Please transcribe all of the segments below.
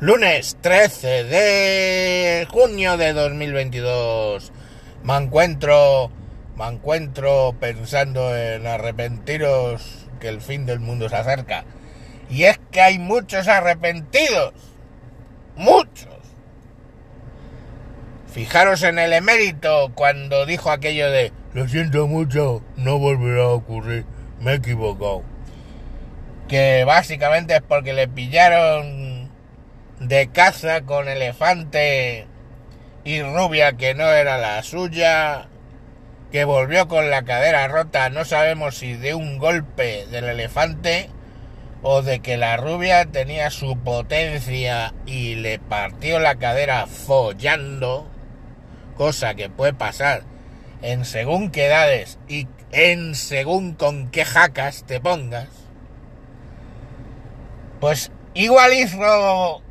Lunes 13 de junio de 2022. Me encuentro, me encuentro pensando en arrepentiros que el fin del mundo se acerca. Y es que hay muchos arrepentidos. Muchos. Fijaros en el emérito cuando dijo aquello de lo siento mucho, no volverá a ocurrir, me he equivocado. Que básicamente es porque le pillaron de caza con elefante y rubia que no era la suya, que volvió con la cadera rota, no sabemos si de un golpe del elefante o de que la rubia tenía su potencia y le partió la cadera follando, cosa que puede pasar en según qué edades y en según con qué jacas te pongas, pues igual hizo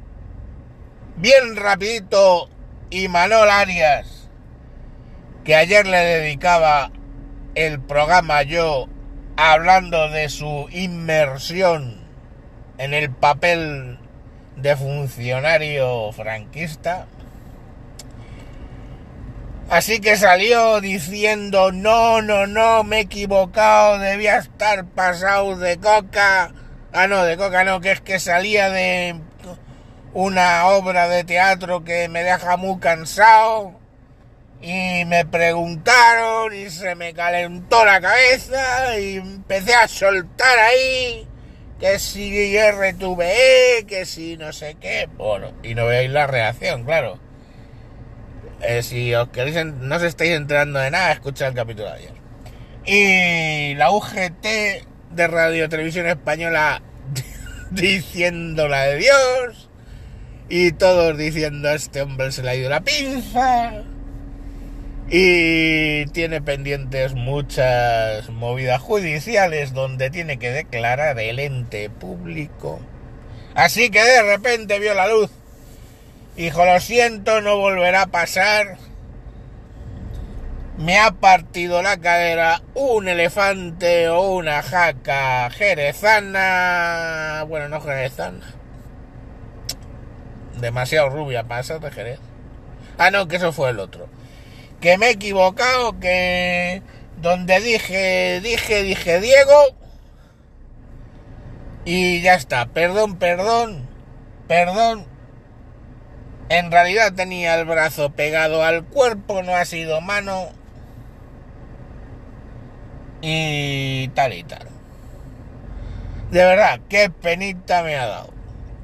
bien rapidito y Manol Arias, que ayer le dedicaba el programa yo hablando de su inmersión en el papel de funcionario franquista. Así que salió diciendo, no, no, no, me he equivocado, debía estar pasado de coca. Ah, no, de coca no, que es que salía de una obra de teatro que me deja muy cansado. Y me preguntaron y se me calentó la cabeza y empecé a soltar ahí que si RTVE, que si no sé qué. Bueno, y no veis la reacción, claro. Eh, si os queréis, no os estáis enterando de nada, escucha el capítulo de ayer. Y la UGT de Radio Televisión Española diciendo la de Dios. Y todos diciendo este hombre se le ha ido la pinza. Y tiene pendientes muchas movidas judiciales donde tiene que declarar el ente público. Así que de repente vio la luz. Hijo, lo siento, no volverá a pasar. Me ha partido la cadera un elefante o una jaca jerezana. Bueno, no jerezana. Demasiado rubia para ser de Jerez. Ah, no, que eso fue el otro. Que me he equivocado, que donde dije, dije, dije Diego. Y ya está. Perdón, perdón, perdón. En realidad tenía el brazo pegado al cuerpo, no ha sido mano. Y tal y tal. De verdad, qué penita me ha dado.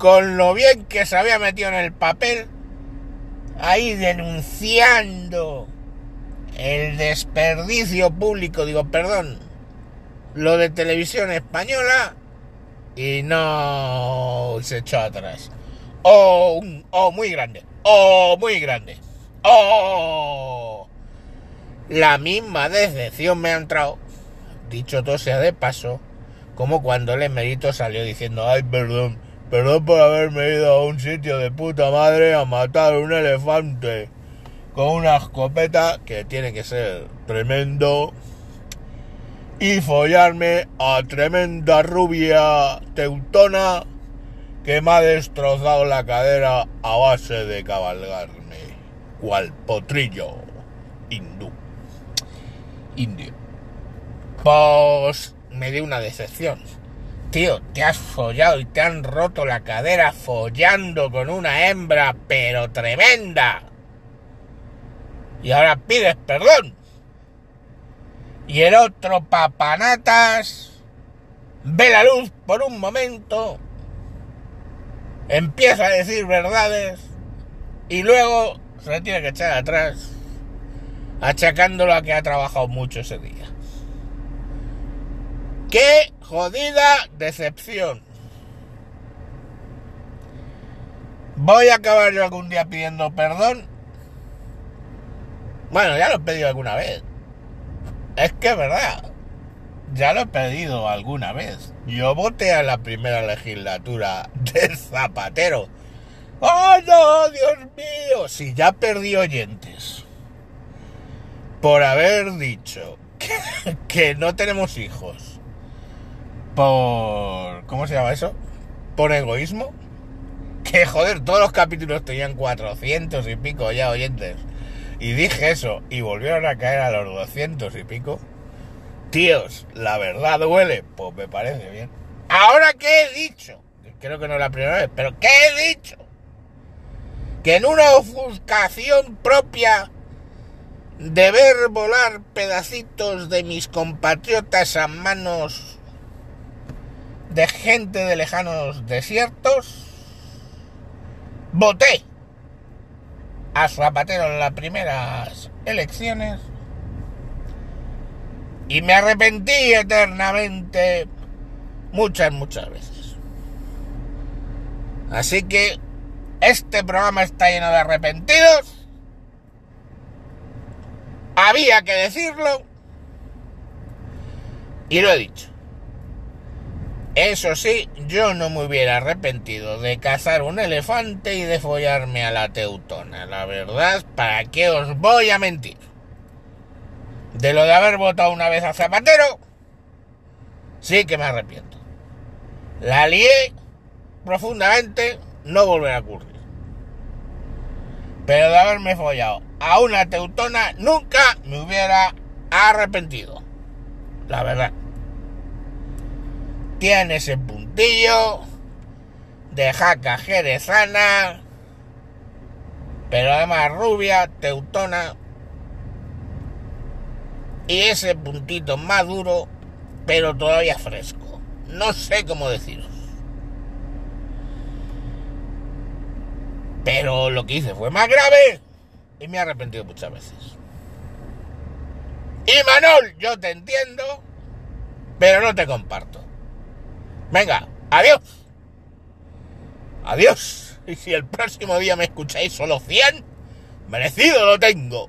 Con lo bien que se había metido en el papel, ahí denunciando el desperdicio público, digo, perdón, lo de televisión española, y no se echó atrás. Oh, oh, muy grande. Oh, muy grande. Oh. La misma decepción me ha entrado, dicho todo sea de paso, como cuando el emerito salió diciendo, ay, perdón, perdón por haberme ido a un sitio de puta madre a matar un elefante con una escopeta que tiene que ser tremendo y follarme a tremenda rubia teutona que me ha destrozado la cadera a base de cabalgarme, cual potrillo hindú, indio. Pues me dio una decepción. Tío, te has follado y te han roto la cadera follando con una hembra, pero tremenda. Y ahora pides perdón. Y el otro papanatas ve la luz por un momento empieza a decir verdades y luego se tiene que echar atrás achacándolo a que ha trabajado mucho ese día. ¡Qué jodida decepción! ¿Voy a acabar yo algún día pidiendo perdón? Bueno, ya lo he pedido alguna vez. Es que es verdad. Ya lo he pedido alguna vez. Yo voté a la primera legislatura de Zapatero. ¡Oh, no, Dios mío! Si ya perdí oyentes. Por haber dicho que, que no tenemos hijos. Por... ¿Cómo se llama eso? Por egoísmo. que joder, todos los capítulos tenían 400 y pico ya oyentes. Y dije eso, y volvieron a caer a los 200 y pico. Tíos, la verdad duele, pues me parece bien. Ahora, ¿qué he dicho? Creo que no es la primera vez, pero ¿qué he dicho? Que en una ofuscación propia de ver volar pedacitos de mis compatriotas a manos de gente de lejanos desiertos, voté a Zapatero en las primeras elecciones y me arrepentí eternamente muchas, muchas veces. Así que este programa está lleno de arrepentidos. Había que decirlo. Y lo he dicho. Eso sí, yo no me hubiera arrepentido de cazar un elefante y de follarme a la teutona. La verdad, ¿para qué os voy a mentir? De lo de haber votado una vez a Zapatero, sí que me arrepiento. La lié profundamente, no volverá a ocurrir. Pero de haberme follado a una teutona, nunca me hubiera arrepentido. La verdad tiene ese puntillo de jaca jerezana, pero además rubia, teutona, y ese puntito más duro, pero todavía fresco. No sé cómo deciros. Pero lo que hice fue más grave y me he arrepentido muchas veces. Y Manol, yo te entiendo, pero no te comparto. Venga, adiós. Adiós. Y si el próximo día me escucháis solo 100, merecido lo tengo.